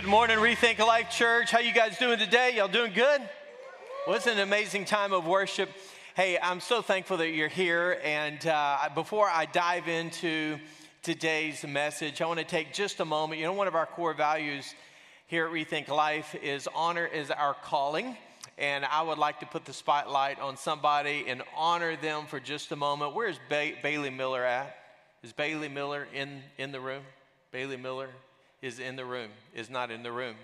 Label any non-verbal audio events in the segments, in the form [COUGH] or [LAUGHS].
Good morning, Rethink Life Church. How you guys doing today? Y'all doing good? Well, an amazing time of worship. Hey, I'm so thankful that you're here. And uh, before I dive into today's message, I want to take just a moment. You know, one of our core values here at Rethink Life is honor is our calling. And I would like to put the spotlight on somebody and honor them for just a moment. Where's ba- Bailey Miller at? Is Bailey Miller in, in the room? Bailey Miller? Is in the room, is not in the room.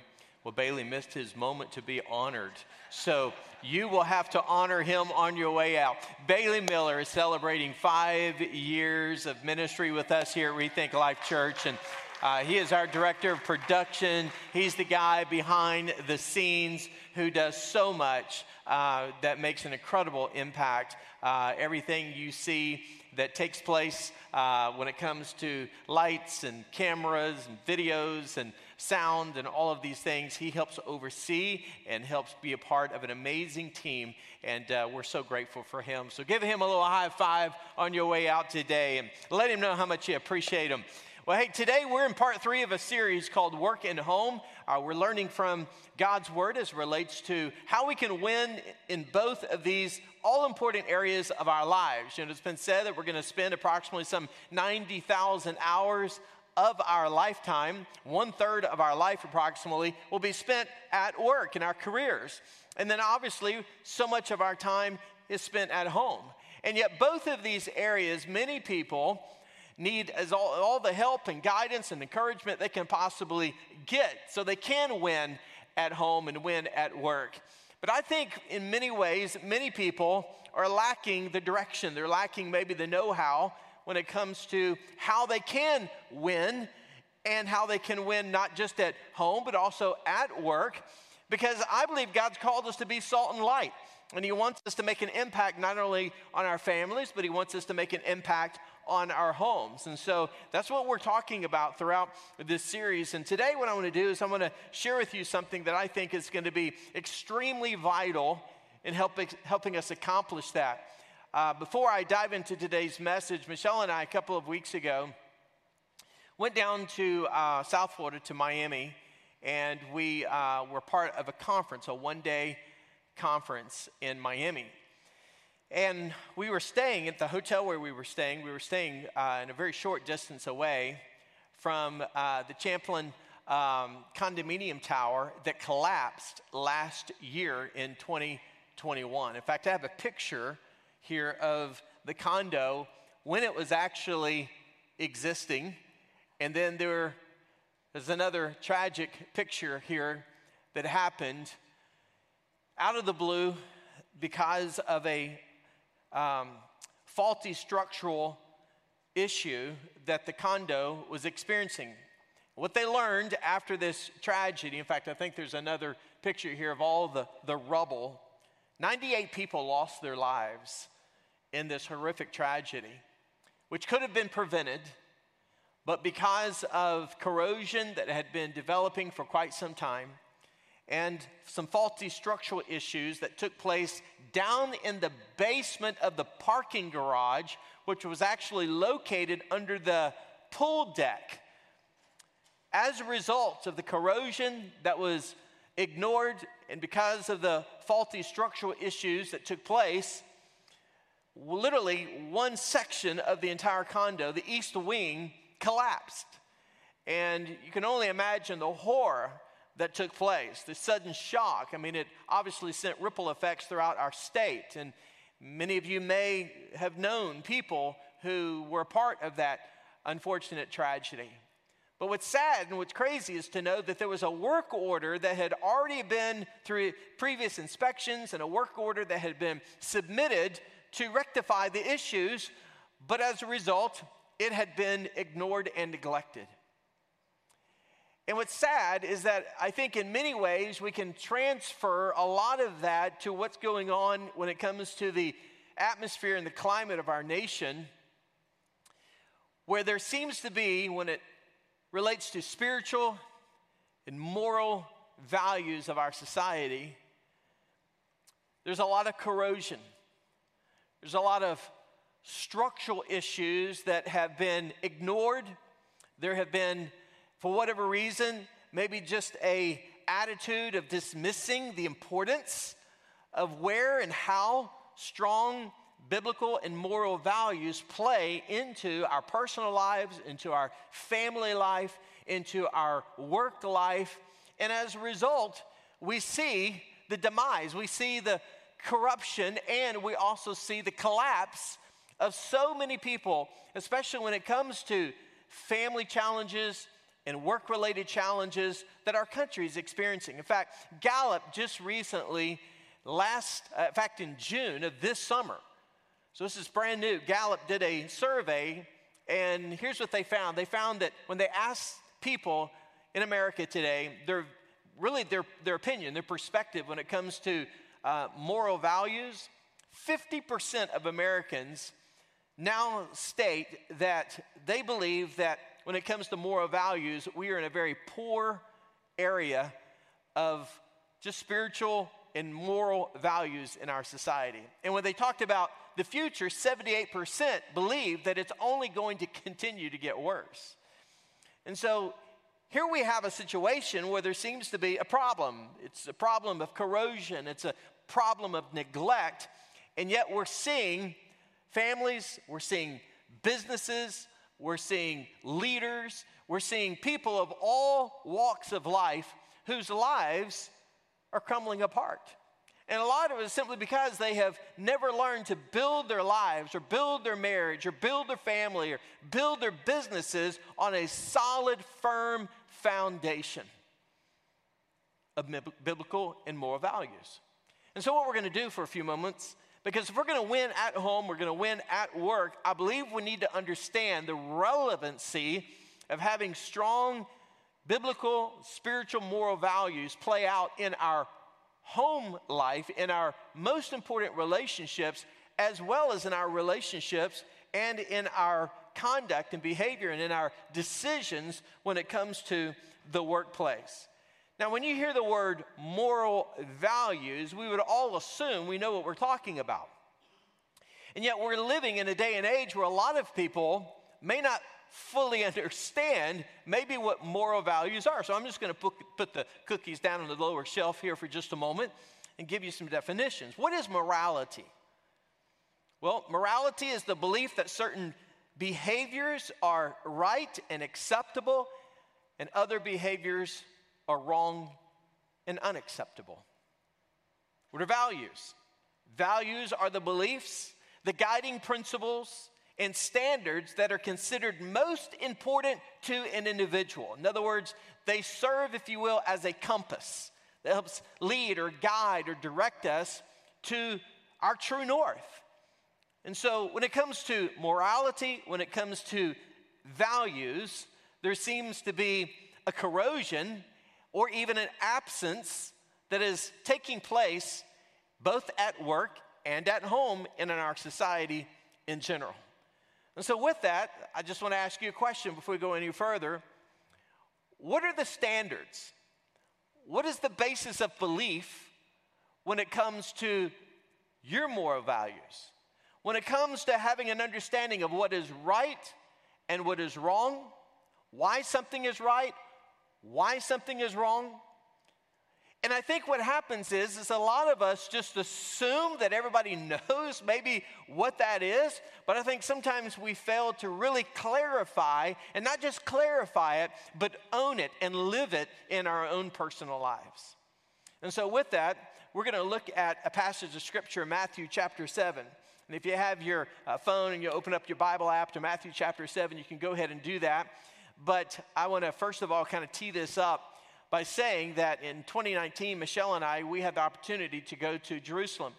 Well, Bailey missed his moment to be honored. So you will have to honor him on your way out. Bailey Miller is celebrating five years of ministry with us here at Rethink Life Church. And uh, he is our director of production. He's the guy behind the scenes who does so much uh, that makes an incredible impact. Uh, everything you see that takes place uh, when it comes to lights and cameras and videos and sound and all of these things. He helps oversee and helps be a part of an amazing team, and uh, we're so grateful for him. So give him a little high five on your way out today and let him know how much you appreciate him. Well, hey, today we're in part three of a series called Work and Home. Uh, we're learning from God's Word as relates to how we can win in both of these all important areas of our lives. You know, it's been said that we're going to spend approximately some 90,000 hours of our lifetime, one third of our life approximately, will be spent at work in our careers. And then obviously, so much of our time is spent at home. And yet, both of these areas, many people need as all, all the help and guidance and encouragement they can possibly get so they can win at home and win at work. But I think in many ways, many people are lacking the direction. They're lacking maybe the know how when it comes to how they can win and how they can win not just at home, but also at work. Because I believe God's called us to be salt and light. And He wants us to make an impact not only on our families, but He wants us to make an impact on our homes. And so that's what we're talking about throughout this series. And today, what I want to do is I'm going to share with you something that I think is going to be extremely vital in helping, helping us accomplish that. Uh, before I dive into today's message, Michelle and I, a couple of weeks ago, went down to uh, South Florida to Miami, and we uh, were part of a conference, a one day conference in Miami. And we were staying at the hotel where we were staying. We were staying uh, in a very short distance away from uh, the Champlain um, condominium tower that collapsed last year in 2021. In fact, I have a picture here of the condo when it was actually existing. And then there, there's another tragic picture here that happened out of the blue because of a um, faulty structural issue that the condo was experiencing. What they learned after this tragedy, in fact, I think there's another picture here of all the, the rubble. 98 people lost their lives in this horrific tragedy, which could have been prevented, but because of corrosion that had been developing for quite some time, and some faulty structural issues that took place down in the basement of the parking garage, which was actually located under the pool deck. As a result of the corrosion that was ignored and because of the faulty structural issues that took place, literally one section of the entire condo, the east wing, collapsed. And you can only imagine the horror that took place, the sudden shock. I mean, it obviously sent ripple effects throughout our state. And many of you may have known people who were part of that unfortunate tragedy. But what's sad and what's crazy is to know that there was a work order that had already been through previous inspections and a work order that had been submitted to rectify the issues, but as a result, it had been ignored and neglected. And what's sad is that I think in many ways we can transfer a lot of that to what's going on when it comes to the atmosphere and the climate of our nation, where there seems to be, when it relates to spiritual and moral values of our society, there's a lot of corrosion. There's a lot of structural issues that have been ignored. There have been for whatever reason, maybe just a attitude of dismissing the importance of where and how strong biblical and moral values play into our personal lives, into our family life, into our work life. And as a result, we see the demise, we see the corruption, and we also see the collapse of so many people, especially when it comes to family challenges, and work related challenges that our country is experiencing. In fact, Gallup just recently, last, uh, in fact, in June of this summer, so this is brand new, Gallup did a survey, and here's what they found. They found that when they asked people in America today, their really their, their opinion, their perspective when it comes to uh, moral values, 50% of Americans now state that they believe that when it comes to moral values, we are in a very poor area of just spiritual and moral values in our society. And when they talked about the future, 78% believe that it's only going to continue to get worse. And so here we have a situation where there seems to be a problem. It's a problem of corrosion, it's a problem of neglect, and yet we're seeing families, we're seeing businesses, we're seeing leaders, we're seeing people of all walks of life whose lives are crumbling apart. And a lot of it is simply because they have never learned to build their lives or build their marriage or build their family or build their businesses on a solid, firm foundation of biblical and moral values. And so, what we're going to do for a few moments because if we're going to win at home, we're going to win at work, I believe we need to understand the relevancy of having strong biblical, spiritual, moral values play out in our home life, in our most important relationships, as well as in our relationships and in our conduct and behavior and in our decisions when it comes to the workplace. Now, when you hear the word moral values, we would all assume we know what we're talking about. And yet, we're living in a day and age where a lot of people may not fully understand maybe what moral values are. So, I'm just going to put, put the cookies down on the lower shelf here for just a moment and give you some definitions. What is morality? Well, morality is the belief that certain behaviors are right and acceptable, and other behaviors are wrong and unacceptable. What are values? Values are the beliefs, the guiding principles, and standards that are considered most important to an individual. In other words, they serve, if you will, as a compass that helps lead or guide or direct us to our true north. And so, when it comes to morality, when it comes to values, there seems to be a corrosion or even an absence that is taking place both at work and at home and in our society in general. And so, with that, I just want to ask you a question before we go any further. What are the standards? What is the basis of belief when it comes to your moral values? When it comes to having an understanding of what is right and what is wrong, why something is right why something is wrong. And I think what happens is, is a lot of us just assume that everybody [LAUGHS] knows maybe what that is, but I think sometimes we fail to really clarify, and not just clarify it, but own it and live it in our own personal lives. And so, with that, we're going to look at a passage of scripture, Matthew chapter 7. And if you have your uh, phone and you open up your Bible app to Matthew chapter 7, you can go ahead and do that. But I want to first of all kind of tee this up by saying that in 2019, Michelle and I, we had the opportunity to go to Jerusalem.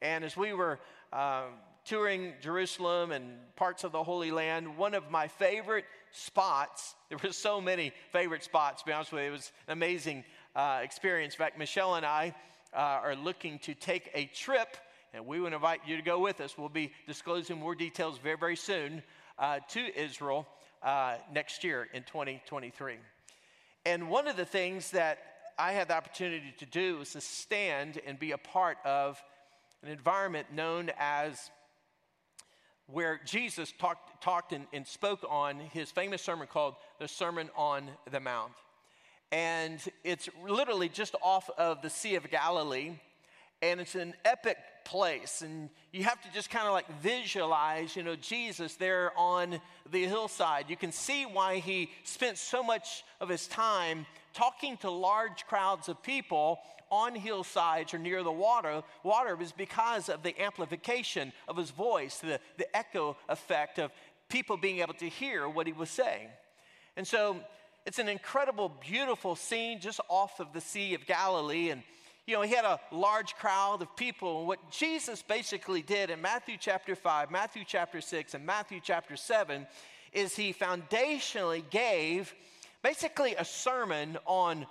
And as we were uh, touring Jerusalem and parts of the Holy Land, one of my favorite spots, [LAUGHS] there were so many favorite spots, to be honest with you, it was an amazing uh, experience. In fact, Michelle and I uh, are looking to take a trip, and we would invite you to go with us. We'll be disclosing more details very, very soon uh, to Israel uh, next year in 2023. And one of the things that I had the opportunity to do was to stand and be a part of an environment known as where Jesus talked, talked and, and spoke on his famous sermon called the Sermon on the Mount. And it's literally just off of the Sea of Galilee. And it's an epic place. And you have to just kind of like visualize, you know, Jesus there on the hillside. You can see why he spent so much of his time talking to large crowds of people on hillsides or near the water, water was because of the amplification of his voice, the, the echo effect of people being able to hear what he was saying. And so it's an incredible, beautiful scene just off of the Sea of Galilee. And, you know, he had a large crowd of people. And what Jesus basically did in Matthew chapter 5, Matthew chapter 6, and Matthew chapter 7 is he foundationally gave basically a sermon on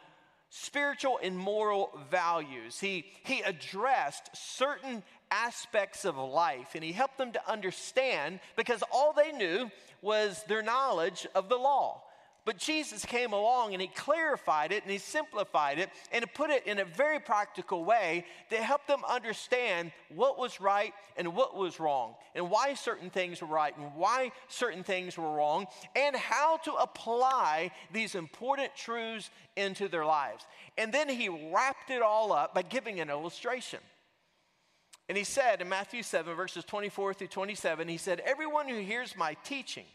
spiritual and moral values. He, he addressed certain aspects of life and he helped them to understand because all they knew was their knowledge of the law. But Jesus came along and he clarified it and he simplified it and he put it in a very practical way to help them understand what was right and what was wrong and why certain things were right and why certain things were wrong and how to apply these important truths into their lives. And then he wrapped it all up by giving an illustration. And he said in Matthew 7, verses 24 through 27, he said, Everyone who hears my teaching,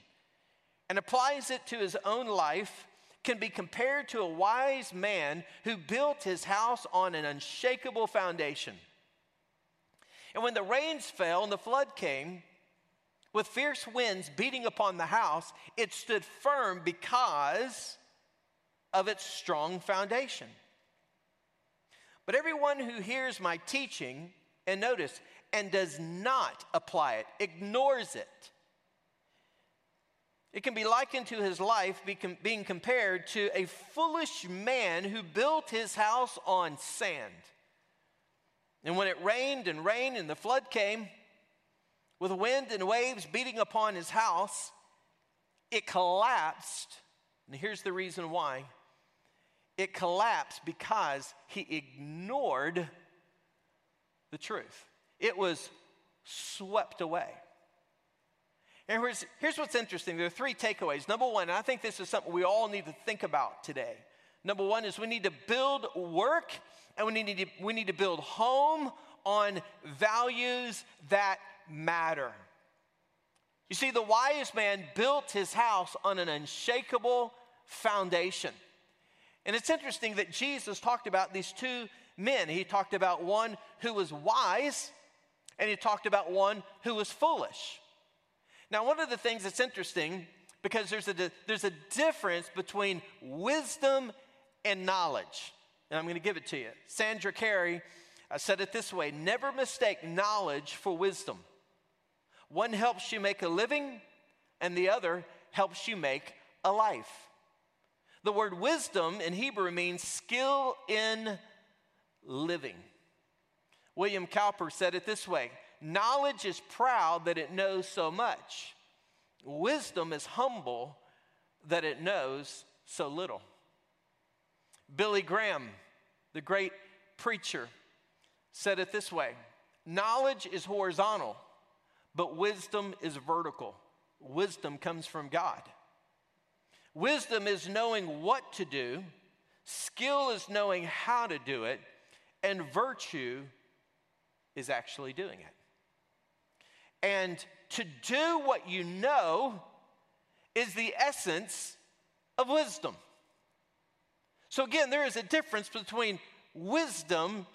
and applies it to his own life can be compared to a wise man who built his house on an unshakable foundation. And when the rains fell and the flood came, with fierce winds beating upon the house, it stood firm because of its strong foundation. But everyone who hears my teaching, and notice, and does not apply it, ignores it, it can be likened to his life being compared to a foolish man who built his house on sand. And when it rained and rained and the flood came, with wind and waves beating upon his house, it collapsed. And here's the reason why it collapsed because he ignored the truth, it was swept away. And here's, here's what's interesting there are three takeaways. Number one, and I think this is something we all need to think about today. Number one is we need to build work and we need to, we need to build home on values that matter. You see, the wise man built his house on an unshakable foundation. And it's interesting that Jesus talked about these two men. He talked about one who was wise, and he talked about one who was foolish. Now, one of the things that's interesting, because there's a, there's a difference between wisdom and knowledge. And I'm going to give it to you. Sandra Carey uh, said it this way Never mistake knowledge for wisdom. One helps you make a living, and the other helps you make a life. The word wisdom in Hebrew means skill in living. William Cowper said it this way Knowledge is proud that it knows so much. Wisdom is humble that it knows so little. Billy Graham, the great preacher, said it this way Knowledge is horizontal, but wisdom is vertical. Wisdom comes from God. Wisdom is knowing what to do, skill is knowing how to do it, and virtue is actually doing it. And to do what you know is the essence of wisdom. So, again, there is a difference between wisdom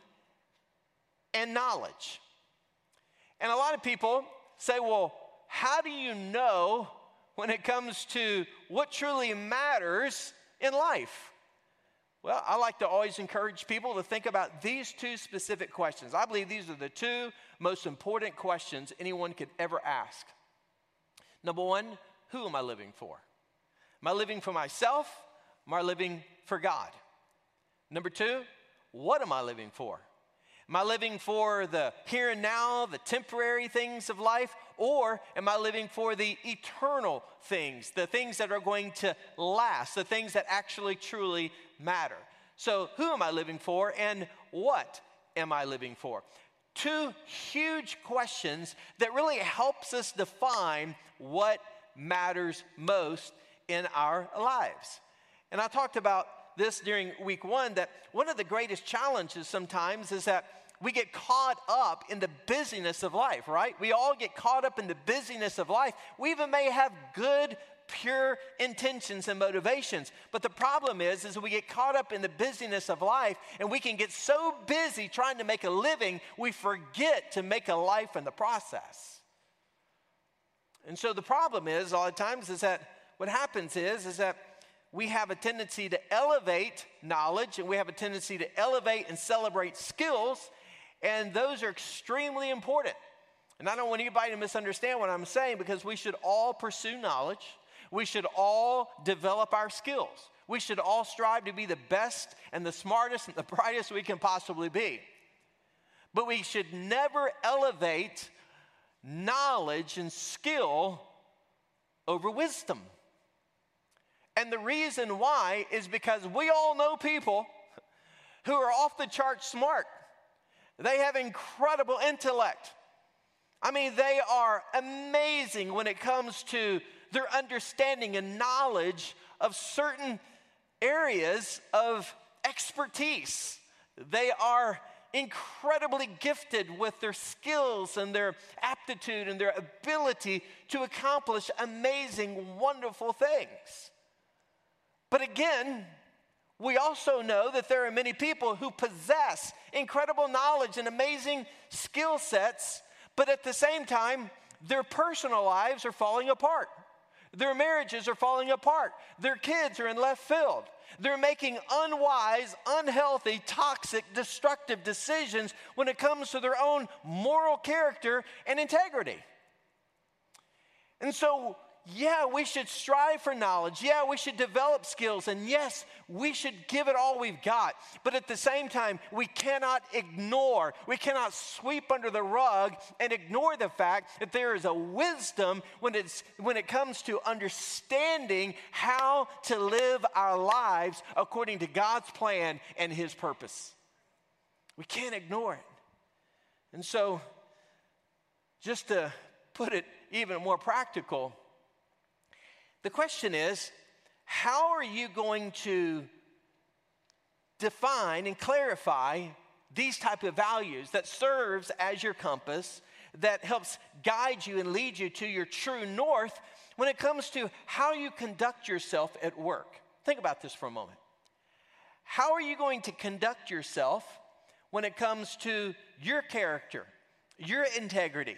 and knowledge. And a lot of people say, well, how do you know when it comes to what truly matters in life? Well, I like to always encourage people to think about these two specific questions. I believe these are the two most important questions anyone could ever ask. Number one, who am I living for? Am I living for myself? Am I living for God? Number two, what am I living for? Am I living for the here and now, the temporary things of life, or am I living for the eternal things, the things that are going to last, the things that actually truly matter? So, who am I living for and what am I living for? Two huge questions that really helps us define what matters most in our lives. And I talked about this during week one that one of the greatest challenges sometimes is that we get caught up in the busyness of life, right? We all get caught up in the busyness of life. We even may have good, pure intentions and motivations. But the problem is, is we get caught up in the busyness of life and we can get so busy trying to make a living, we forget to make a life in the process. And so the problem is, a lot of times, is that what happens is, is that we have a tendency to elevate knowledge and we have a tendency to elevate and celebrate skills, and those are extremely important. And I don't want anybody to misunderstand what I'm saying because we should all pursue knowledge. We should all develop our skills. We should all strive to be the best and the smartest and the [LAUGHS] brightest we can possibly be. But we should never elevate knowledge and skill over wisdom. And the reason why is because we all know people who are off the chart smart. They have incredible intellect. I mean, they are amazing when it comes to their understanding and knowledge of certain areas of expertise. They are incredibly gifted with their skills and their aptitude and their ability to accomplish amazing, wonderful things. But again, we also know that there are many people who possess incredible knowledge and amazing skill sets, but at the same time, their personal lives are falling apart. Their marriages are falling apart. Their kids are in left field. They're making unwise, unhealthy, toxic, destructive decisions when it comes to their own moral character and integrity. And so yeah, we should strive for knowledge. Yeah, we should develop skills. And yes, we should give it all we've got. But at the same time, we cannot ignore, we cannot sweep under the rug and ignore the fact that there is a wisdom when, it's, when it comes to understanding how to live our lives according to God's plan and His purpose. We can't ignore it. And so, just to put it even more practical, the question is how are you going to define and clarify these type of values that serves as your compass that helps guide you and lead you to your true north when it comes to how you conduct yourself at work? Think about this for a moment. How are you going to conduct yourself when it comes to your character your integrity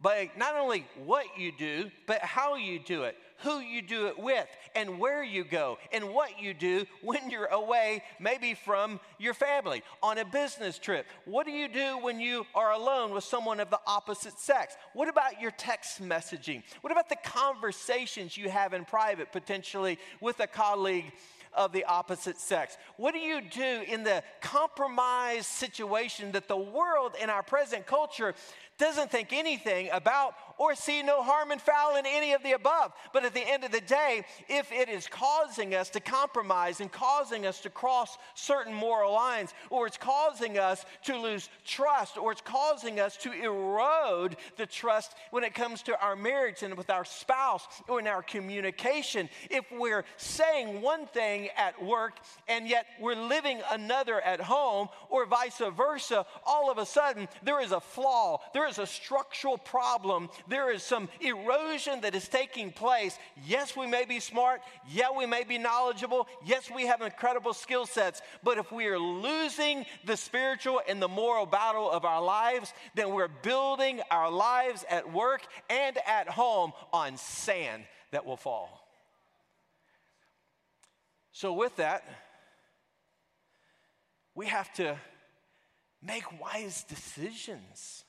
by not only what you do, but how you do it, who you do it with, and where you go, and what you do when you're away, maybe from your family, on a business trip. What do you do when you are alone with someone of the opposite sex? What about your text messaging? What about the conversations you have in private, potentially with a colleague? of the opposite sex? What do you do in the compromised situation that the world in our present culture doesn't think anything about or see no harm and foul in any of the above. But at the end of the day, if it is causing us to compromise and causing us to cross certain moral lines, or it's causing us to lose trust, or it's causing us to erode the trust when it comes to our marriage and with our spouse or in our communication, if we're saying one thing at work and yet we're living another at home, or vice versa, all of a sudden there is a flaw, there is a structural problem there is some erosion that is taking place. Yes, we may be smart. Yeah, we may be knowledgeable. Yes, we have incredible skill sets. But if we are losing the spiritual and the moral battle of our lives, then we're building our lives at work and at home on sand that will fall. So, with that, we have to make wise decisions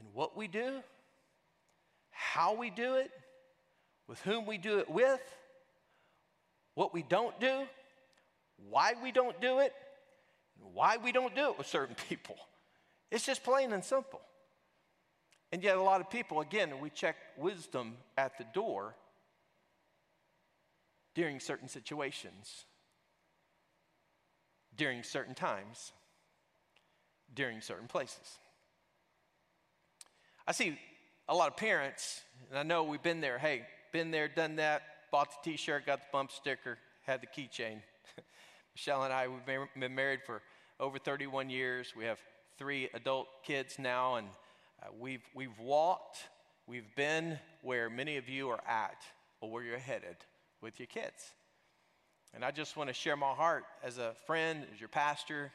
in what we do, how we do it, with whom we do it with, what we don't do, why we don't do it, why we don't do it with certain [LAUGHS] people. It's just plain and simple. And yet, a lot of people, again, we check wisdom at the door during certain situations, during certain times, during certain places. I see a lot of parents, and I know we've been there. Hey, been there, done that, bought the t shirt, got the bump sticker, had the keychain. [LAUGHS] Michelle and I, we've been married for over 31 years. We have three adult kids now, and uh, we've, we've walked, we've been where many of you are at or where you're headed with your kids. And I just want to share my heart as a friend, as your pastor,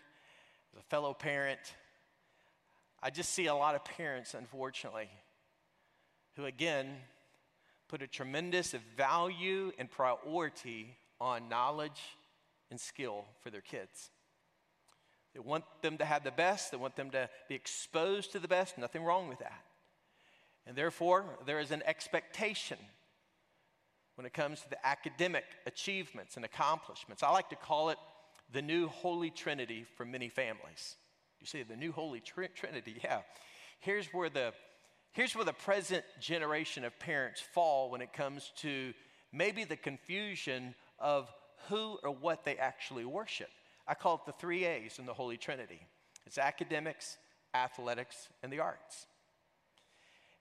as a fellow parent. I just see a lot of parents, unfortunately, who again put a tremendous value and priority on knowledge and skill for their kids. They want them to have the best, they want them to be exposed to the best, nothing wrong with that. And therefore, there is an expectation when it comes to the academic achievements and accomplishments. I like to call it the new Holy Trinity for many families. You say the new Holy Trinity, [LAUGHS] yeah. Here's where the here's where the present generation of parents fall when it comes to maybe the confusion of who or what they actually worship. I call it the three A's in the Holy Trinity it's academics, athletics, and the arts.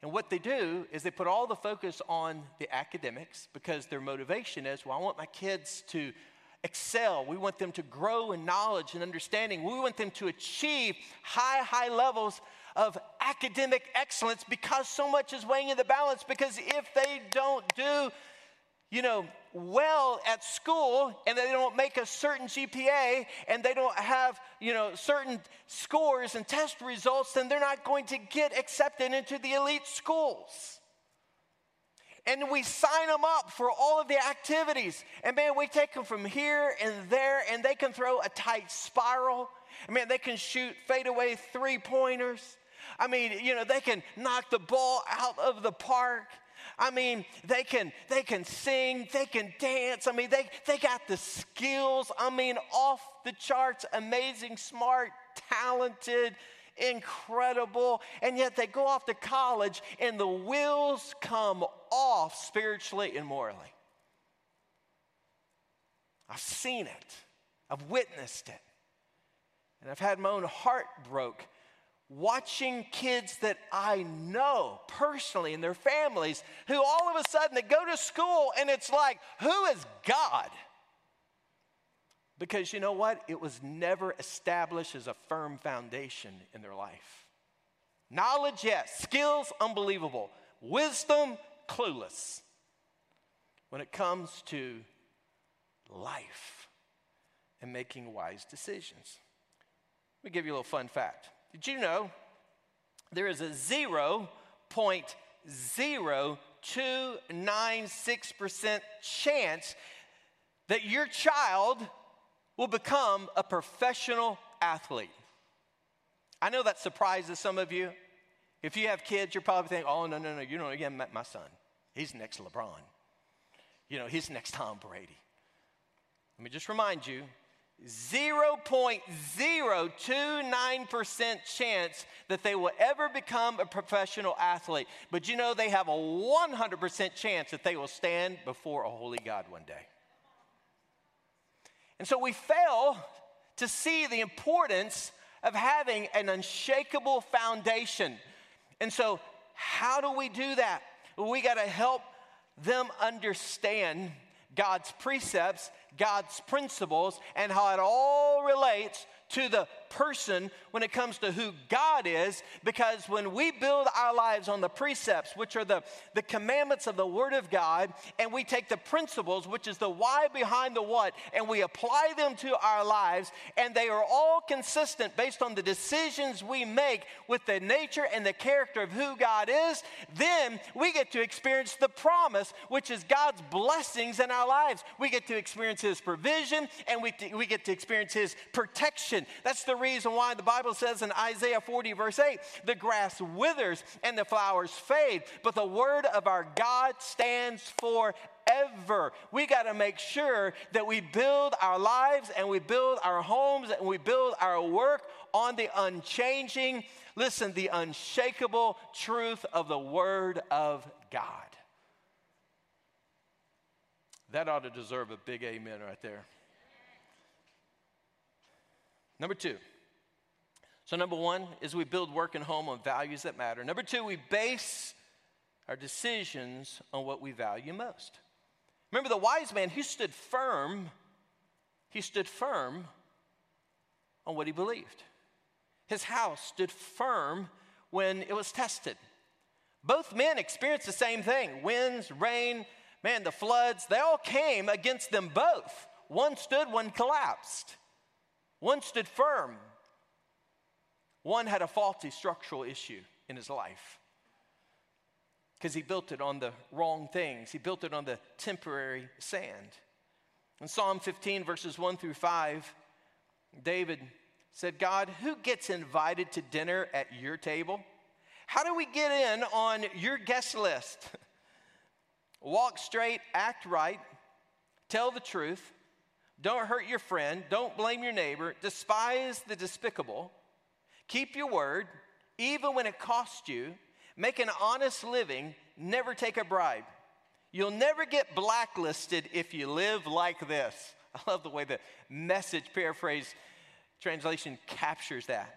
And what they do is they put all the focus on the academics because their motivation is well, I want my kids to excel. We want them to grow in knowledge and understanding. We want them to achieve high, high levels of academic excellence because so much is weighing in the balance. Because if they don't do you know, well at school and they don't make a certain GPA and they don't have, you know, certain scores and test results, then they're not going to get accepted into the elite schools. And we sign them up for all of the activities. And man, we take them from here and there, and they can throw a tight spiral. I mean, they can shoot fadeaway three pointers. I mean, you know, they can knock the ball out of the park. I mean, they can they can sing, they can dance. I mean, they they got the skills. I mean, off the charts, amazing, smart, talented, incredible. And yet they go off to college and the wheels come off spiritually and morally. I've seen it. I've witnessed it. And I've had my own heart broke watching kids that I know personally and their families who all of a sudden they go to school and it's like, who is God? Because you know what? It was never established as a firm foundation in their life. Knowledge, yes. Skills, unbelievable. Wisdom, clueless. When it comes to life and making wise decisions. Let me give you a little fun fact. Did you know there is a 0.0296% chance that your child will become a professional athlete? I know that surprises some of you. If you have kids, you're probably thinking, oh, no, no, no, you know, you haven't met my son. He's next LeBron. You know, he's next Tom Brady. Let me just remind you 0.029% chance that they will ever become a professional athlete. But you know, they have a 100% chance that they will stand before a holy God one day. And so we fail to see the importance of having an unshakable foundation. And so, how do we do that? We got to help them understand God's precepts, God's principles, and how it all relates to the person when it comes to who God is because when we build our lives on the precepts, which are the, the commandments of the Word of God, and we take the principles, which is the why behind the what, and we apply them to our lives, and they are all consistent based on the decisions we make with the nature and the character of who God is, then we get to experience the promise, which is God's blessings in our lives. We get to experience His provision and we, we get to experience His protection. That's the reason why the Bible says in Isaiah 40, verse 8, the grass withers and the flowers fade, but the word of our God stands forever. We got to make sure that we build our lives and we build our homes and we build our work on the unchanging, listen, the unshakable truth of the Word of God. That ought to deserve a big amen right there. Number two. So, number one is we build work and home on values that matter. Number two, we base our decisions on what we value most. Remember the wise man, he stood firm. He stood firm on what he believed. His house stood firm when it was tested. Both men experienced the same thing winds, rain, man, the floods, they all came against them both. One stood, one collapsed. One stood firm. One had a faulty structural issue in his life because he built it on the wrong things. He built it on the temporary sand. In Psalm 15, verses 1 through 5, David said, God, who gets invited to dinner at your table? How do we get in on your guest list? [LAUGHS] Walk straight, act right, tell the truth, don't hurt your friend, don't blame your neighbor, despise the despicable, keep your word, even when it costs you, make an honest living, never take a bribe. You'll never get blacklisted if you live like this. [LAUGHS] I love the way the message paraphrase translation captures that.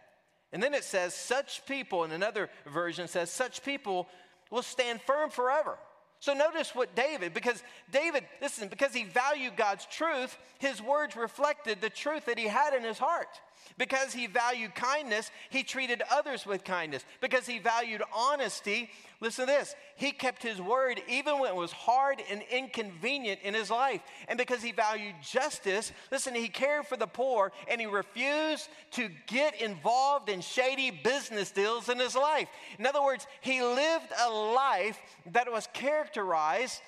And then it says, such people, in another version says, such people will stand firm forever. So notice what David, because David, listen, because he valued God's truth, his words reflected the truth that he had in his heart. Because he valued kindness, he treated others with kindness. Because he valued honesty, listen to this, he kept his word even when it was hard and inconvenient in his life. And because he valued justice, listen, he cared for the poor and he refused to get involved in shady business deals in his life. In other words, he lived a life that was characterized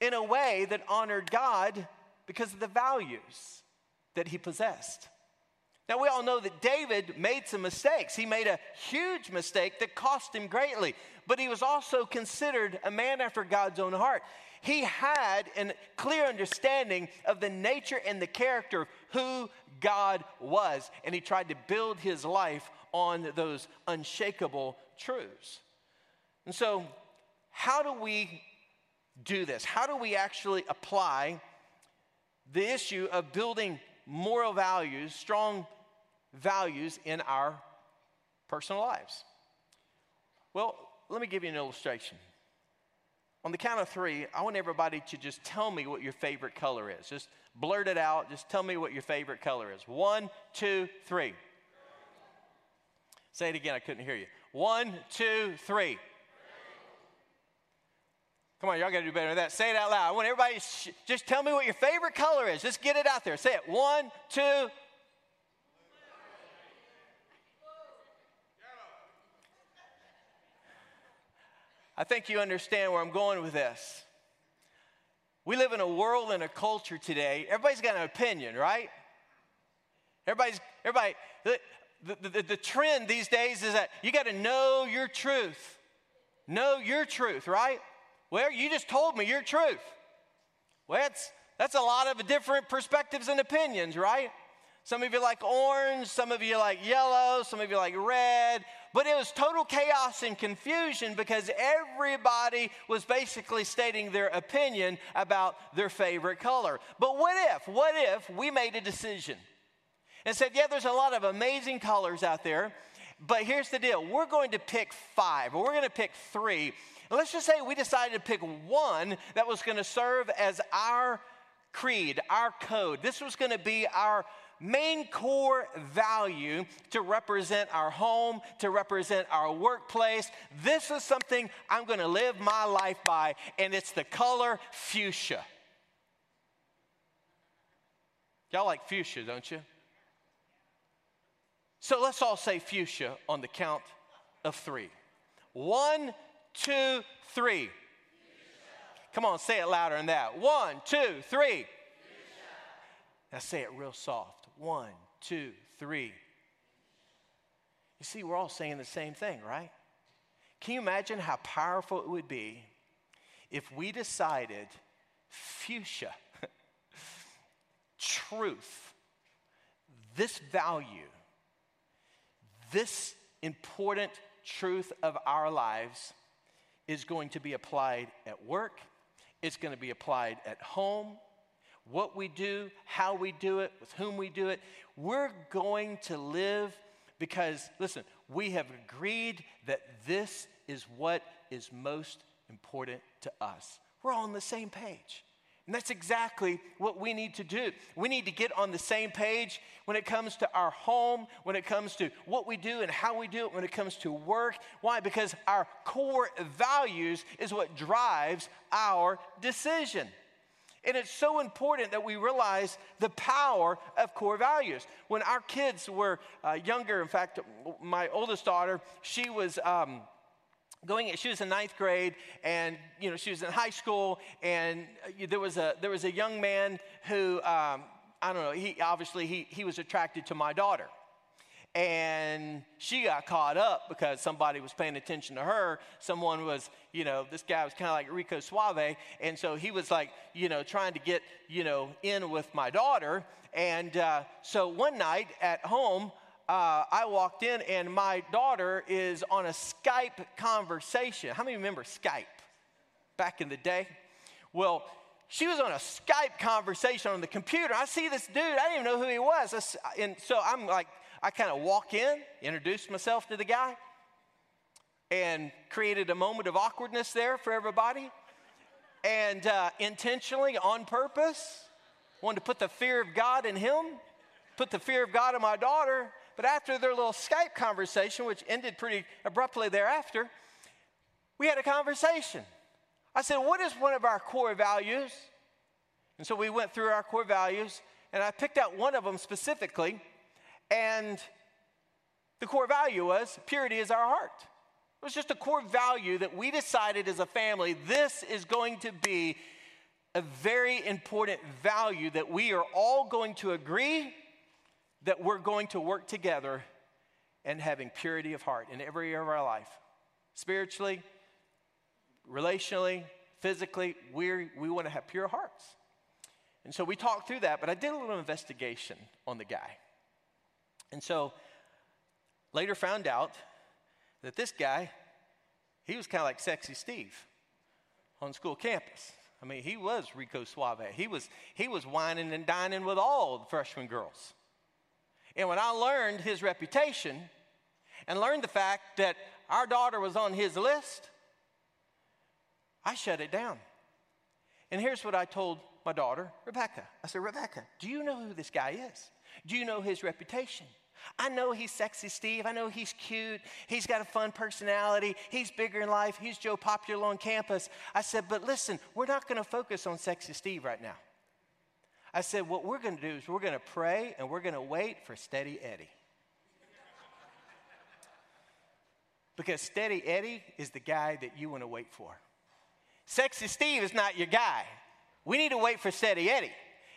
in a way that honored God because of the values that he possessed. Now, we all know that David made some mistakes. He made a huge mistake that cost him greatly, but he was also considered a man after God's own heart. He had a clear understanding of the nature and the character of who God was, and he tried to build his life on those unshakable truths. And so, how do we do this? How do we actually apply the issue of building moral values, strong values in our personal lives? Well, let me give you an illustration. On the count of three, I want everybody to just tell me what your favorite color is. Just blurt it out. Just tell me what your favorite color is. One, two, three. Say it again, I couldn't hear you. One, two, three. Come on, y'all got to do better than that. Say it out loud. I want everybody sh- just tell me what your favorite color is. Just get it out there. Say it. One, two, I think you understand where I'm going with this. We live in a world and a culture today. Everybody's got an opinion, right? Everybody's, everybody, the, the, the, the trend these days is that you got to know your truth. Know your truth, right? Well, you just told me your truth. Well, that's, that's a lot of different perspectives and opinions, right? Some of you like orange, some of you like yellow, some of you like red, but it was total chaos and confusion because everybody was basically stating their opinion about their favorite color. But what if, what if we made a decision and said, yeah, there's a lot of amazing colors out there, but here's the deal we're going to pick five, or we're going to pick three. And let's just say we decided to pick one that was going to serve as our creed, our code. This was going to be our main core value to represent our home, to represent our workplace. This is something I'm going to live my life by, and it's the color fuchsia. Y'all like fuchsia, don't you? So let's all say fuchsia on the count of three. One, two, three. Come on, say it louder than that. One, two, three. Now say it real soft. One, two, three. You see, we're all saying the same thing, right? Can you imagine how powerful it would be if we decided fuchsia, [LAUGHS] truth, this value, this important truth of our lives is going to be applied at work, it's going to be applied at home, what we do, how we do it, with whom we do it. We're going to live because, listen, we have agreed that this is what is most important to us. We're all on the same page. And that's exactly what we need to do. We need to get on the same page when it comes to our home, when it comes to what we do and how we do it, when it comes to work. Why? Because our core values is what drives our decision. And it's so important that we realize the power of core values. When our kids were uh, younger, in fact, my oldest daughter, she was. Um, going she was in ninth grade and you know she was in high school and uh, there was a there was a young man who um, i don't know he obviously he, he was attracted to my daughter and she got caught up because somebody was paying attention to her someone was you know this guy was kind of like rico suave and so he was like you know trying to get you know in with my daughter and uh, so one night at home uh, I walked in and my daughter is on a Skype conversation. How many remember Skype back in the day? Well, she was on a Skype conversation on the computer. I see this dude, I didn't even know who he was. And so I'm like, I kind of walk in, introduce myself to the guy, and created a moment of awkwardness there for everybody. And uh, intentionally, on purpose, wanted to put the fear of God in him, put the fear of God in my daughter, but after their little Skype conversation, which ended pretty abruptly thereafter, we had a conversation. I said, What is one of our core values? And so we went through our core values, and I picked out one of them specifically. And the core value was purity is our heart. It was just a core value that we decided as a family this is going to be a very important value that we are all going to agree that we're going to work together and having purity of heart in every area of our life. Spiritually, relationally, physically, we we want to have pure hearts. And so we talked through that, but I did a little investigation on the guy. And so later found out that this guy, he was kind of like Sexy Steve on school campus. I mean, he was Rico Suave. He was, he was wining and dining with all the freshman girls. And when I learned his reputation and learned the fact that our daughter was on his list, I shut it down. And here's what I told my daughter, Rebecca. I said, Rebecca, do you know who this guy is? Do you know his reputation? I know he's sexy Steve. I know he's cute. He's got a fun personality. He's bigger in life. He's Joe Popular on campus. I said, but listen, we're not going to focus on sexy Steve right now. I said, What we're going to do is we're going to pray and we're going to wait for Steady Eddie. because Steady Eddie is the guy that you want to wait for. Sexy Steve is not your guy. We need to wait for Steady Eddie.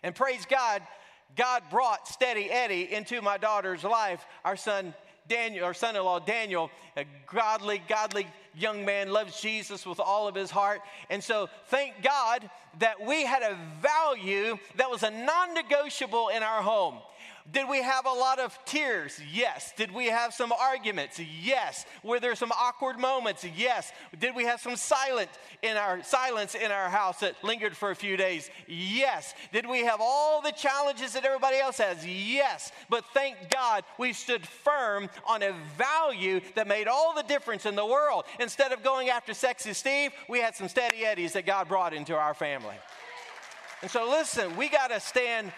And praise God, God brought Steady Eddie into my daughter's life. Our son Daniel, our son in law Daniel, a godly, godly young man, loves Jesus with all of his heart. And so, thank God that we had a value that was a non negotiable in our home. Did we have a lot of tears? Yes. Did we have some arguments? Yes. Were there some awkward moments? Yes. Did we have some silent in our silence in our house that lingered for a few days? Yes. Did we have all the challenges that everybody else has? Yes. But thank God we stood firm on a value that made all the difference in the world. Instead of going after sexy Steve, we had some steady eddies that God brought into our family. And so listen, we got to stand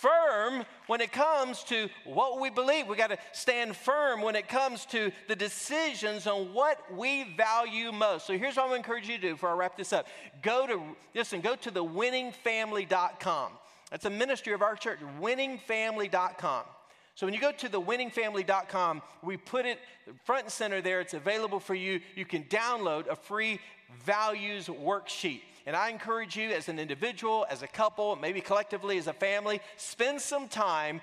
firm when it comes to what we believe. We got to stand firm when it comes to the decisions on what we value most. So here's what I'm encourage you to do before I wrap this up. Go to, listen, go to the winningfamily.com. That's a ministry of our church, winningfamily.com. So when you go to the winningfamily.com, we put it front and center there. It's available for you. You can download a free values worksheet. And I encourage you as an individual, as a couple, maybe collectively as a family, spend some time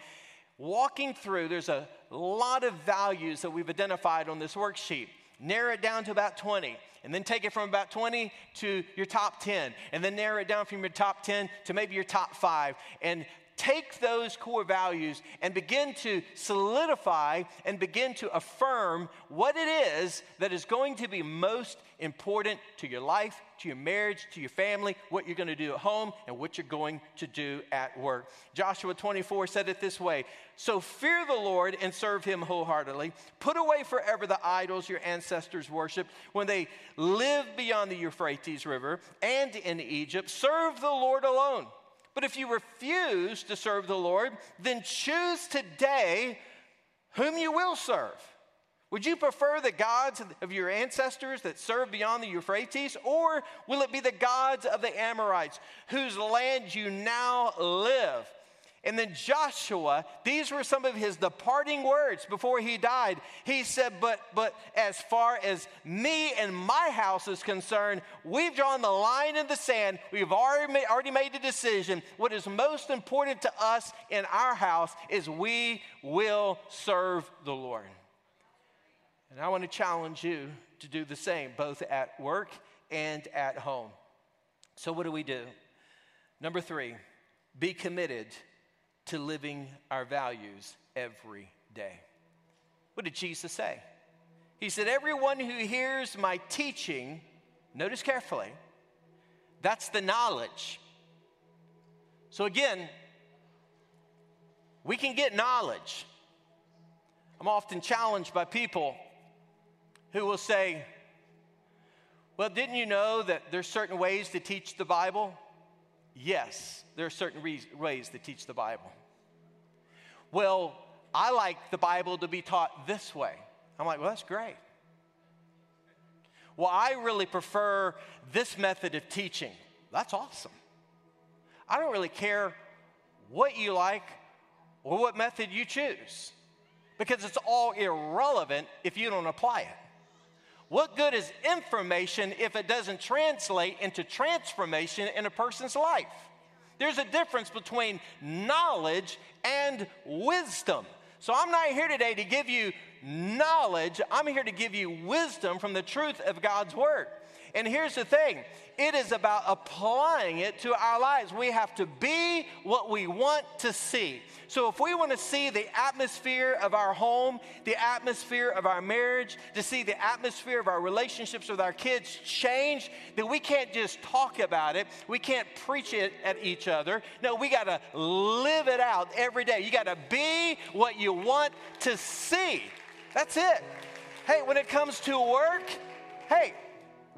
walking through. There's a lot of values that we've identified on this worksheet. Narrow it down to about 20, and then take it from about 20 to your top 10, and then narrow it down from your top 10 to maybe your top five. And take those core values and begin to solidify and begin to affirm what it is that is going to be most important to your life, to your marriage, to your family, what you're going to do at home, and what you're going to do at work. Joshua 24 said it this way So fear the Lord and serve him wholeheartedly. Put away forever the idols your ancestors worshiped when they lived beyond the Euphrates River and in Egypt. Serve the Lord alone. But if you refuse to serve the Lord, then choose today whom you will serve. Would you prefer the gods of your ancestors that served beyond the Euphrates, or will it be the gods of the Amorites whose land you now live? And then Joshua, these were some of his departing words before he died. He said, But, but as far as me and my house is concerned, we've drawn the line in the sand. We've already made, already made decision. What is most important to us in our house is we will serve the Lord. And I want to challenge you to do the same, both at work and at home. So, what do we do? Number three, be committed to living our values every day. What did Jesus say? He said, Everyone who hears my teaching, notice carefully, that's the knowledge. So again, we can get knowledge. I'm often challenged by people who will say, Well, didn't you know that there's certain ways to teach the Bible? Yes, there are certain re- ways to teach the Bible. Well, I like the Bible to be taught this way. I'm like, well, that's great. Well, I really prefer this method of teaching. That's awesome. I don't really care what you like or what method you choose because it's all irrelevant if you don't apply it. What good is information if it doesn't translate into transformation in a person's life? There's a difference between knowledge and wisdom. So I'm not here today to give you knowledge, I'm here to give you wisdom from the truth of God's word. And here's the thing it is about applying it to our lives. We have to be what we want to see. So, if we want to see the atmosphere of our home, the atmosphere of our marriage, to see the atmosphere of our relationships with our kids change, then we can't just talk about it. We can't preach it at each other. No, we got to live it out every day. You got to be what you want to see. That's it. Hey, when it comes to work, hey,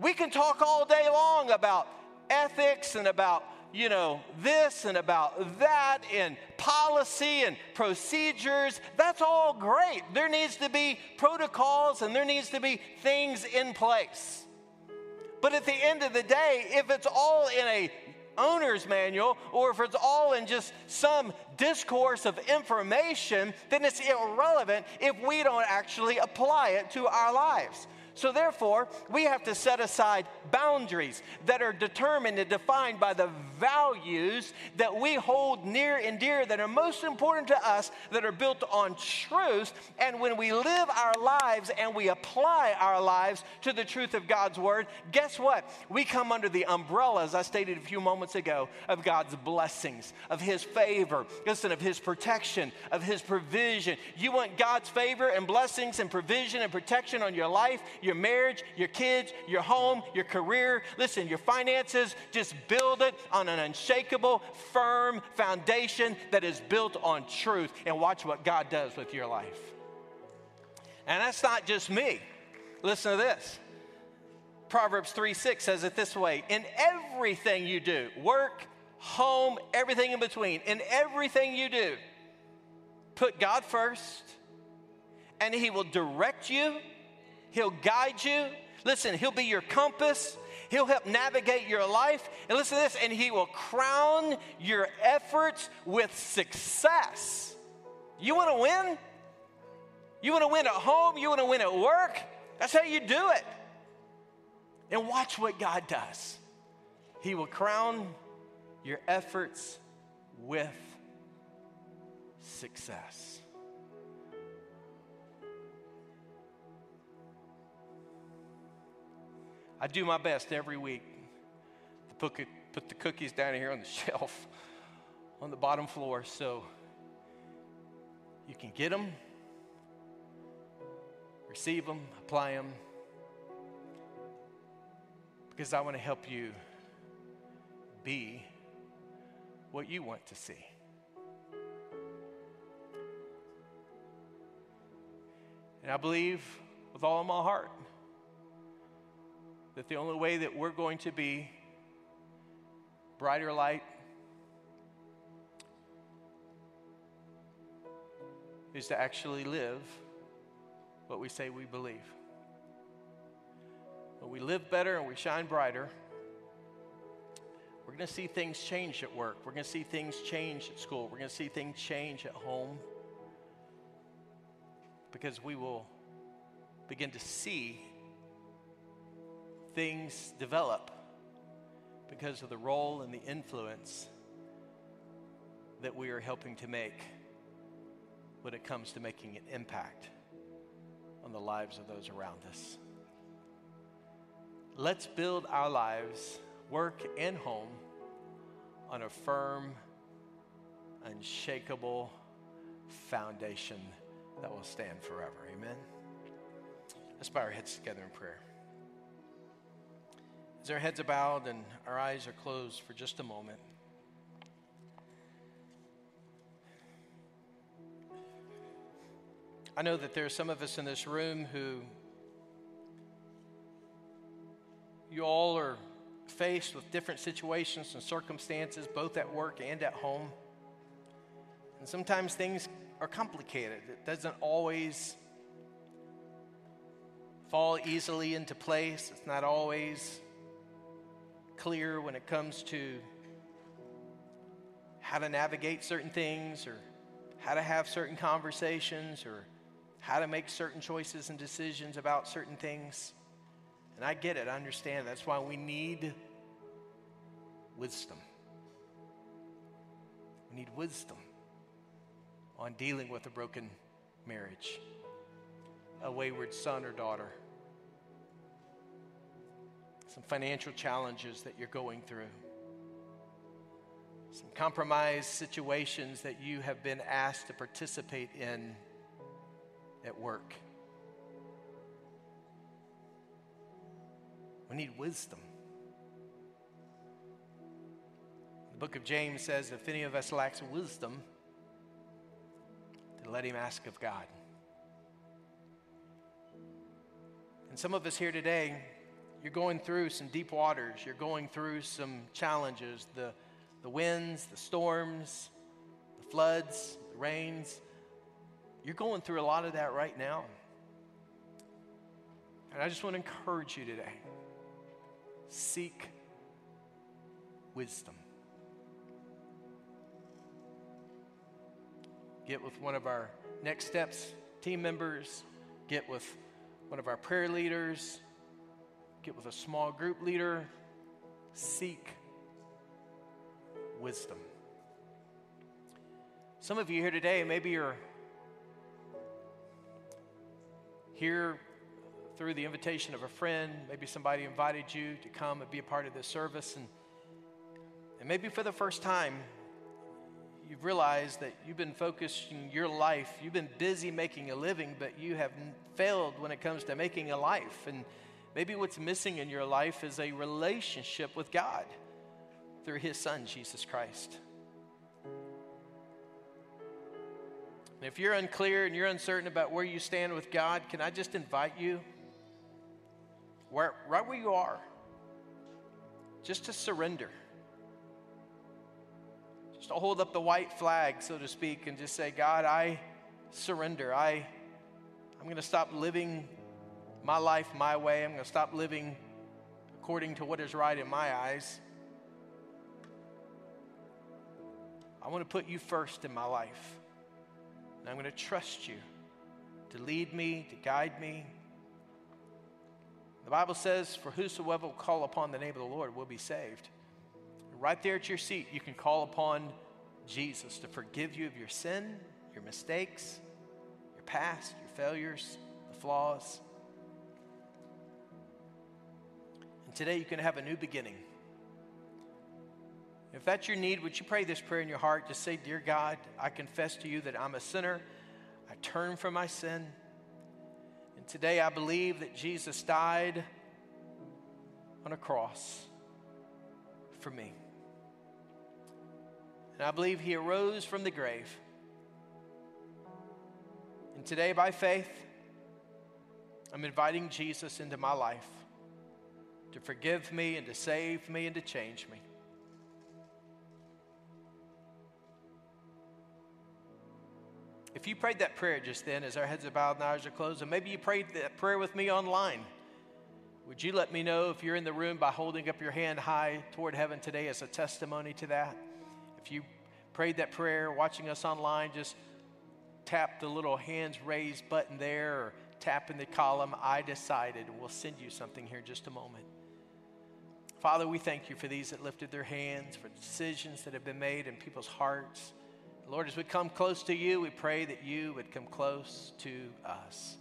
we can talk all day long about ethics and about you know, this and about that and policy and procedures. That's all great. There needs to be protocols and there needs to be things in place. But at the end of the day, if it's all in a owner's manual or if it's all in just some discourse of information, then it's irrelevant if we don't actually apply it to our lives. So, therefore, we have to set aside boundaries that are determined and defined by the values that we hold near and dear, that are most important to us, that are built on truth. And when we live our lives and we apply our lives to the truth of God's word, guess what? We come under the umbrella, as I stated a few moments ago, of God's blessings, of His favor, listen, of His protection, of His provision. You want God's favor and blessings and provision and protection on your life? Your marriage, your kids, your home, your career, listen, your finances, just build it on an unshakable, firm foundation that is built on truth and watch what God does with your life. And that's not just me. Listen to this. Proverbs 3 6 says it this way In everything you do, work, home, everything in between. In everything you do, put God first, and He will direct you, He'll guide you. Listen, He'll be your compass. He'll help navigate your life. And listen to this, and He will crown your efforts with success. You want to win? You want to win at home? You want to win at work? That's how you do it. And watch what God does. He will crown your efforts with success. I do my best every week to put, put the cookies down here on the [LAUGHS] shelf on the bottom floor so you can get them, receive them, apply them, because I want to help you be what you want to see. And I believe with all of my heart that the only way that we're going to be brighter light is to actually live what we say we believe. When we live better and we shine brighter, we're going to see things change at work. We're going to see things change at school. We're going to see things change at home because we will begin to see things develop because of the role and the influence that we are helping to make when it comes to making an impact on the lives of those around us. Let's build our lives, work and home, on a firm, unshakable foundation that will stand forever. Amen. Let's bow our heads together in prayer. As our heads are bowed and our eyes are closed for just a moment, I know that there are some of us in this room who you all are faced with different situations and circumstances, both at work and at home. And sometimes things are complicated. It doesn't always fall easily into place. It's not always clear when it comes to how to navigate certain things or how to have certain conversations or how to make certain choices and decisions about certain things. And I get it, I understand. That's why we need wisdom. We need wisdom on dealing with a broken marriage, a wayward son or daughter some financial challenges that you're going through, some compromised situations that you have been asked to participate in at work. We need wisdom. The book of James says if any of us lacks wisdom, to let him ask of God. And some of us here today, you're going through some deep waters, you're going through some challenges the, the winds, the storms, the floods, the rains. You're going through a lot of that right now. And I just want to encourage you today seek wisdom. Get with one of our next steps team members, get with one of our prayer leaders get with a small group leader, seek wisdom. Some of you here today, maybe you're here through the invitation of a friend, maybe somebody invited you to come and be a part of this service, and, and maybe for the first time, you've realized that you've been focusing your life, you've been busy making a living, but you have failed when it comes to making a life. And Maybe what's missing in your life is a relationship with God through His Son, Jesus Christ. And if you're unclear and you're uncertain about where you stand with God, can I just invite you, where, right where you are, just to surrender. Just to hold up the white flag, so to speak, and just say, God, I surrender. I, I'm going to stop living my life my way. I'm going to stop living according to what is right in my eyes. I want to put you first in my life. And I'm going to trust you to lead me, to guide me. The Bible says, For whosoever will call upon the name of the Lord will be saved. Right there at your seat, you can call upon Jesus to forgive you of your sin, your mistakes, your past, your failures, the flaws. Today you can have a new beginning. If that's your need, would you pray this prayer in your heart? Just say, Dear God, I confess to you that I'm a sinner. I turn from my sin. And today I believe that Jesus died on a cross for me. And I believe he arose from the grave. And today, by faith, I'm inviting Jesus into my life to forgive me and to save me and to change me. If you prayed that prayer just then, as our heads are bowed and eyes are closed, and maybe you prayed that prayer with me online, would you let me know if you're in the room by holding up your hand high toward heaven today as a testimony to that? If you prayed that prayer watching us online, just tap the little hands raised button there or tap in the column I decided. We'll send you something here in just a moment. Father, we thank you for these that lifted their hands, for decisions that have been made in people's hearts. Lord, as we come close to you, we pray that you would come close to us.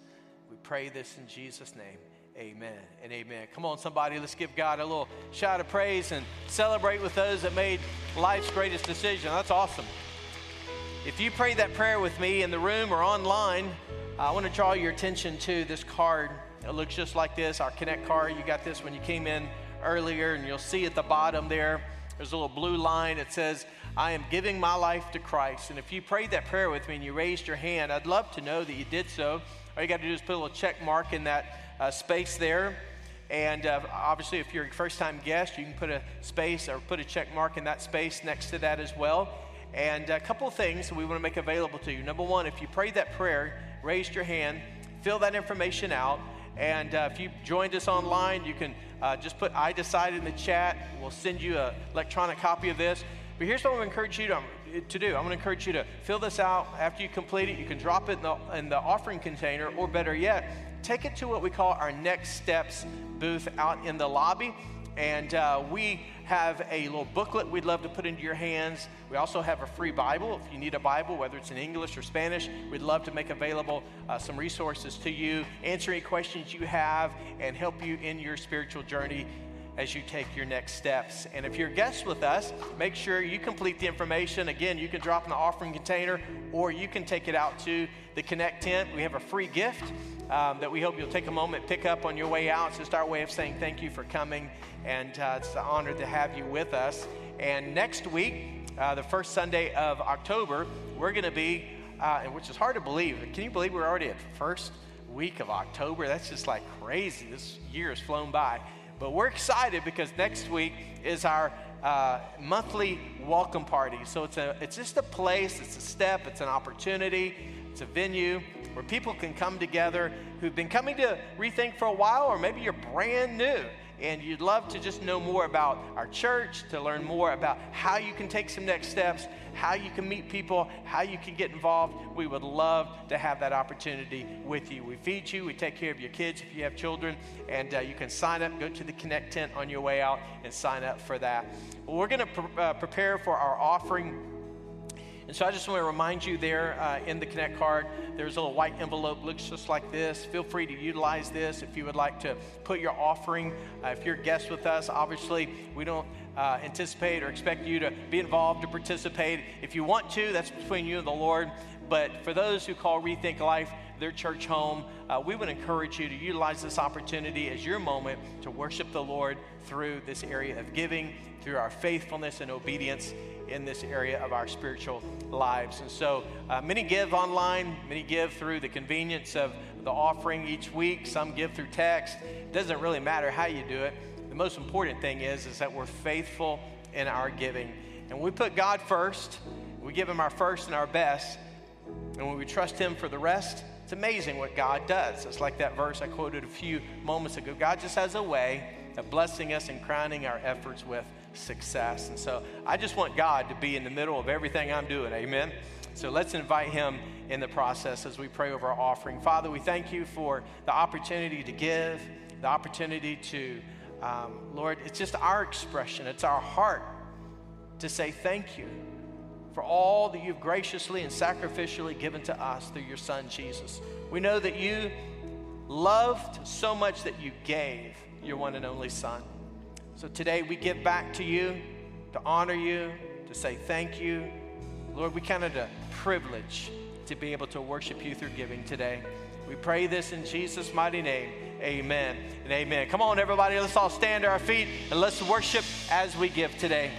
We pray this in Jesus' name. Amen and amen. Come on, somebody, let's give God a little shout of praise and celebrate with those that made life's greatest decision. That's awesome. If you prayed that prayer with me in the room or online, I want to draw your attention to this card. It looks just like this, our Connect card. You got this when you came in earlier, and you'll see at the bottom there, there's a little blue line. It says, I am giving my life to Christ. And if you prayed that prayer with me and you raised your hand, I'd love to know that you did so. All you got to do is put a little check mark in that uh, space there. And uh, obviously, if you're a first time guest, you can put a space or put a check mark in that space next to that as well. And a couple things we want to make available to you. Number one, if you prayed that prayer, raised your hand, fill that information out. And uh, if you joined us online, you can uh, just put I decided in the chat. We'll send you an electronic copy of this. But here's what I want to encourage you to, to do. I'm going to encourage you to fill this out. After you complete it, you can drop it in the, in the offering container, or better yet, take it to what we call our next steps booth out in the lobby. And uh, we have a little booklet we'd love to put into your hands. We also have a free Bible. If you need a Bible, whether it's in English or Spanish, we'd love to make available uh, some resources to you, answer any questions you have, and help you in your spiritual journey as you take your next steps. And if you're a guest with us, make sure you complete the information. Again, you can drop in the offering container or you can take it out to the Connect tent. We have a free gift um, that we hope you'll take a moment, pick up on your way out. It's just our way of saying thank you for coming, and uh, it's an honor to have you with us. And next week, uh, the first Sunday of October, we're going to be, uh, which is hard to believe. Can you believe we're already at first week of October? That's just like crazy. This year has flown by. But we're excited because next week is our uh, monthly welcome party. So it's, a, it's just a place, it's a step, it's an opportunity, it's a venue where people can come together who've been coming to Rethink for a while, or maybe you're brand new and you'd love to just know more about our church, to learn more about how you can take some next steps, how you can meet people, how you can get involved, we would love to have that opportunity with you. We feed you, we take care of your kids if you have children, and uh, you can sign up, go to the Connect tent on your way out, and sign up for that. We're going to uh, prepare for our offering and so I just want to remind you there uh, in the Connect card, there's a little white envelope, looks just like this. Feel free to utilize this if you would like to put your offering. Uh, if you're a guest with us, obviously we don't uh, anticipate or expect you to be involved to participate. If you want to, that's between you and the Lord. But for those who call Rethink Life their church home, uh, we would encourage you to utilize this opportunity as your moment to worship the Lord through this area of giving, through our faithfulness and obedience in this area of our spiritual lives. And so uh, many give online, many give through the convenience of the offering each week, some give through text. It doesn't really matter how you do it. The most important thing is, is that we're faithful in our giving. And we put God first, we give Him our first and our best, and when we trust Him for the rest, it's amazing what God does. It's like that verse I quoted a few moments ago. God just has a way of blessing us and crowning our efforts with success. And so I just want God to be in the middle of everything I'm doing. Amen. So let's invite him in the process as we pray over our offering. Father, we thank you for the opportunity to give, the opportunity to, um, Lord, it's just our expression, it's our heart to say thank you for all that you've graciously and sacrificially given to us through your Son, Jesus. We know that you loved so much that you gave your one and only Son. So today we give back to you to honor you, to say thank you. Lord, we count it a privilege to be able to worship you through giving today. We pray this in Jesus' mighty name. Amen and amen. Come on, everybody, let's all stand to our feet and let's worship as we give today.